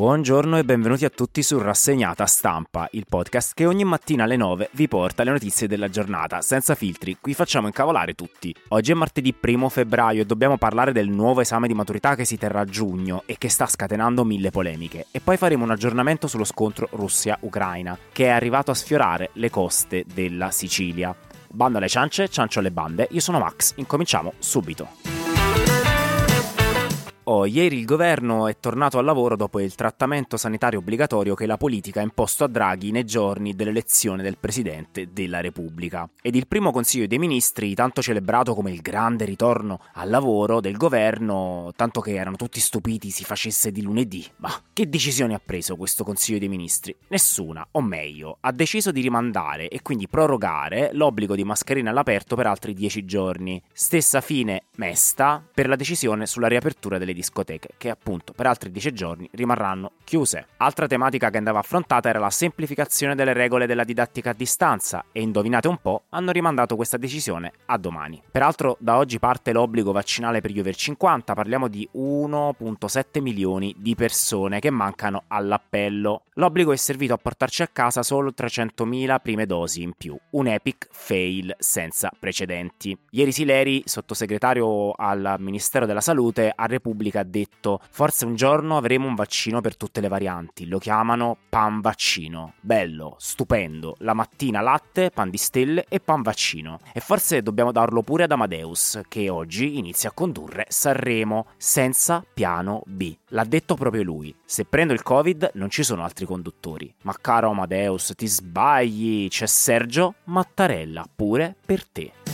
Buongiorno e benvenuti a tutti su Rassegnata Stampa, il podcast che ogni mattina alle 9 vi porta le notizie della giornata, senza filtri, qui facciamo incavolare tutti. Oggi è martedì 1 febbraio e dobbiamo parlare del nuovo esame di maturità che si terrà a giugno e che sta scatenando mille polemiche. E poi faremo un aggiornamento sullo scontro Russia-Ucraina, che è arrivato a sfiorare le coste della Sicilia. Bando alle ciance, ciancio alle bande, io sono Max, incominciamo subito. Oh, ieri il governo è tornato al lavoro dopo il trattamento sanitario obbligatorio che la politica ha imposto a Draghi nei giorni dell'elezione del Presidente della Repubblica. Ed il primo Consiglio dei Ministri, tanto celebrato come il grande ritorno al lavoro del governo, tanto che erano tutti stupiti si facesse di lunedì. Ma che decisione ha preso questo Consiglio dei Ministri? Nessuna, o meglio, ha deciso di rimandare e quindi prorogare l'obbligo di mascherina all'aperto per altri 10 giorni. Stessa fine mesta per la decisione sulla riapertura delle discoteche, che appunto per altri 10 giorni rimarranno chiuse. Altra tematica che andava affrontata era la semplificazione delle regole della didattica a distanza e indovinate un po', hanno rimandato questa decisione a domani. Peraltro da oggi parte l'obbligo vaccinale per gli over 50, parliamo di 1.7 milioni di persone che mancano all'appello. L'obbligo è servito a portarci a casa solo 300.000 prime dosi in più, un epic fail senza precedenti. Ieri Sileri, sottosegretario al Ministero della Salute, a Repubblica ha detto forse un giorno avremo un vaccino per tutte le varianti, lo chiamano pan vaccino. Bello, stupendo, la mattina latte, pan di stelle e pan vaccino. E forse dobbiamo darlo pure ad Amadeus, che oggi inizia a condurre Sanremo senza piano B. L'ha detto proprio lui, se prendo il covid non ci sono altri conduttori. Ma caro Amadeus, ti sbagli, c'è Sergio Mattarella pure per te.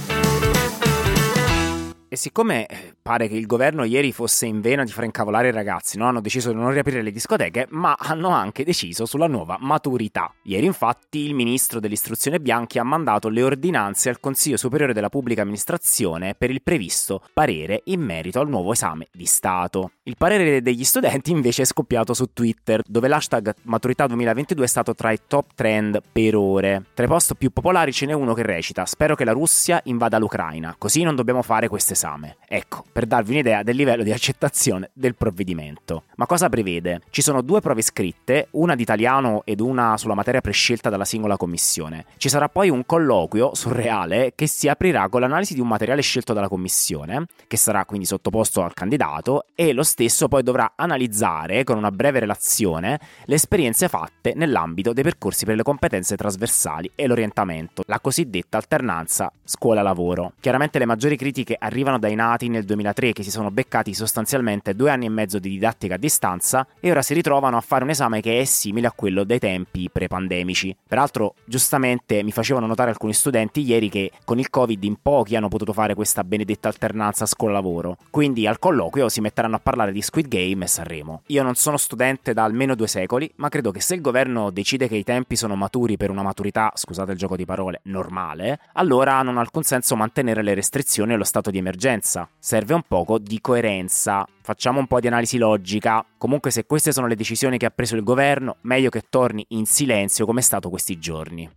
E siccome eh, pare che il governo ieri fosse in vena di far incavolare i ragazzi, no? hanno deciso di non riaprire le discoteche, ma hanno anche deciso sulla nuova maturità. Ieri infatti il ministro dell'istruzione Bianchi ha mandato le ordinanze al Consiglio Superiore della Pubblica Amministrazione per il previsto parere in merito al nuovo esame di Stato. Il parere degli studenti invece è scoppiato su Twitter, dove l'hashtag maturità 2022 è stato tra i top trend per ore. Tra i post più popolari ce n'è uno che recita Spero che la Russia invada l'Ucraina, così non dobbiamo fare queste esame. Ecco, per darvi un'idea del livello di accettazione del provvedimento. Ma cosa prevede? Ci sono due prove scritte, una di italiano ed una sulla materia prescelta dalla singola commissione. Ci sarà poi un colloquio surreale che si aprirà con l'analisi di un materiale scelto dalla commissione, che sarà quindi sottoposto al candidato, e lo stesso poi dovrà analizzare con una breve relazione le esperienze fatte nell'ambito dei percorsi per le competenze trasversali e l'orientamento, la cosiddetta alternanza scuola-lavoro. Chiaramente le maggiori critiche arrivano dai nati nel 2003 che si sono beccati sostanzialmente due anni e mezzo di didattica a distanza e ora si ritrovano a fare un esame che è simile a quello dei tempi pre-pandemici. Peraltro, giustamente mi facevano notare alcuni studenti ieri che con il Covid in pochi hanno potuto fare questa benedetta alternanza scuola-lavoro. Quindi al colloquio si metteranno a parlare di Squid Game e Sanremo. Io non sono studente da almeno due secoli, ma credo che se il governo decide che i tempi sono maturi per una maturità, scusate il gioco di parole, normale, allora non ha alcun senso mantenere le restrizioni e lo stato di emergenza. Serve un poco di coerenza. Facciamo un po' di analisi logica. Comunque, se queste sono le decisioni che ha preso il governo, meglio che torni in silenzio come è stato questi giorni.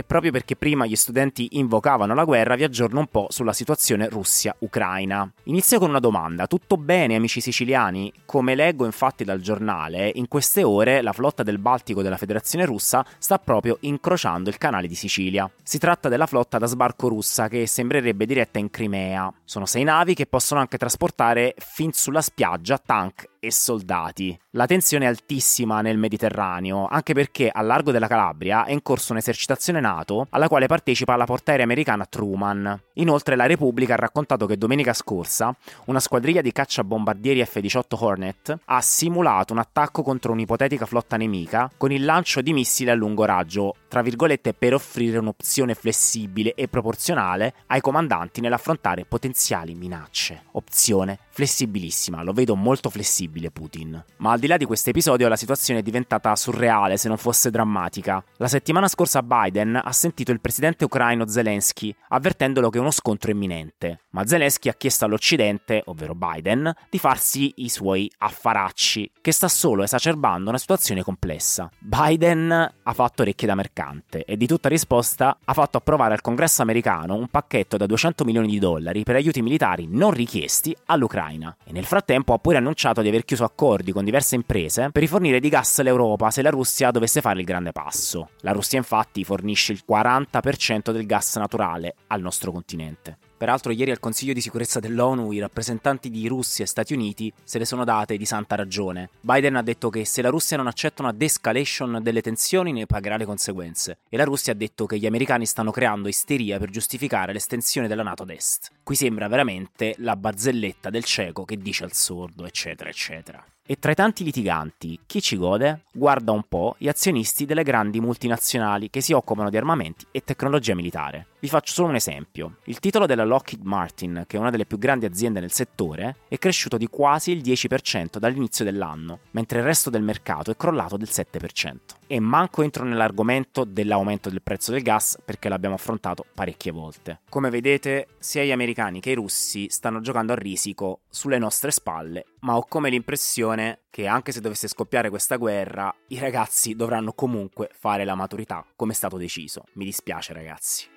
E proprio perché prima gli studenti invocavano la guerra, vi aggiorno un po' sulla situazione Russia-Ucraina. Inizio con una domanda: tutto bene, amici siciliani? Come leggo infatti dal giornale, in queste ore la flotta del Baltico della Federazione russa sta proprio incrociando il canale di Sicilia. Si tratta della flotta da sbarco russa che sembrerebbe diretta in Crimea. Sono sei navi che possono anche trasportare fin sulla spiaggia tank e soldati. La tensione è altissima nel Mediterraneo, anche perché al largo della Calabria è in corso un'esercitazione NATO alla quale partecipa la portaerei americana Truman. Inoltre la Repubblica ha raccontato che domenica scorsa una squadriglia di cacciabombardieri F-18 Hornet ha simulato un attacco contro un'ipotetica flotta nemica con il lancio di missili a lungo raggio, tra virgolette per offrire un'opzione flessibile e proporzionale ai comandanti nell'affrontare potenziali minacce. Opzione flessibilissima, lo vedo molto flessibile Putin. Ma al di là di questo episodio la situazione è diventata surreale se non fosse drammatica. La settimana scorsa Biden ha sentito il presidente ucraino Zelensky avvertendolo che uno scontro è imminente, ma Zelensky ha chiesto all'Occidente, ovvero Biden, di farsi i suoi affaracci, che sta solo esacerbando una situazione complessa. Biden ha fatto orecchie da mercante e di tutta risposta ha fatto approvare al congresso americano un pacchetto da 200 milioni di dollari per aiuti militari non richiesti all'Ucraina Ucraina e nel frattempo ha pure annunciato di aver chiuso accordi con diverse imprese per rifornire di gas l'Europa se la Russia dovesse fare il grande passo. La Russia infatti fornisce il 40% del gas naturale al nostro continente. Peraltro ieri al Consiglio di sicurezza dell'ONU i rappresentanti di Russia e Stati Uniti se le sono date di santa ragione. Biden ha detto che se la Russia non accetta una de-escalation delle tensioni ne pagherà le conseguenze e la Russia ha detto che gli americani stanno creando isteria per giustificare l'estensione della NATO ad est. Qui sembra veramente la barzelletta del cieco che dice al sordo, eccetera, eccetera. E tra i tanti litiganti, chi ci gode? Guarda un po' gli azionisti delle grandi multinazionali che si occupano di armamenti e tecnologia militare. Vi faccio solo un esempio. Il titolo della Lockheed Martin, che è una delle più grandi aziende nel settore, è cresciuto di quasi il 10% dall'inizio dell'anno, mentre il resto del mercato è crollato del 7%. E manco entro nell'argomento dell'aumento del prezzo del gas perché l'abbiamo affrontato parecchie volte. Come vedete, sia gli americani che i russi stanno giocando a risico sulle nostre spalle, ma ho come l'impressione che anche se dovesse scoppiare questa guerra, i ragazzi dovranno comunque fare la maturità, come è stato deciso. Mi dispiace ragazzi.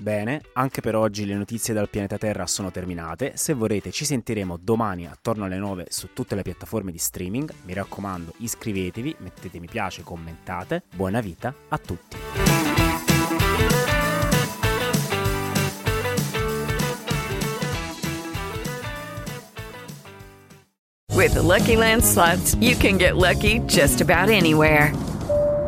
Bene, anche per oggi le notizie dal pianeta Terra sono terminate. Se vorrete ci sentiremo domani attorno alle 9 su tutte le piattaforme di streaming. Mi raccomando, iscrivetevi, mettete mi piace, commentate. Buona vita a tutti. With the Lucky Land slots, you can get lucky just about anywhere.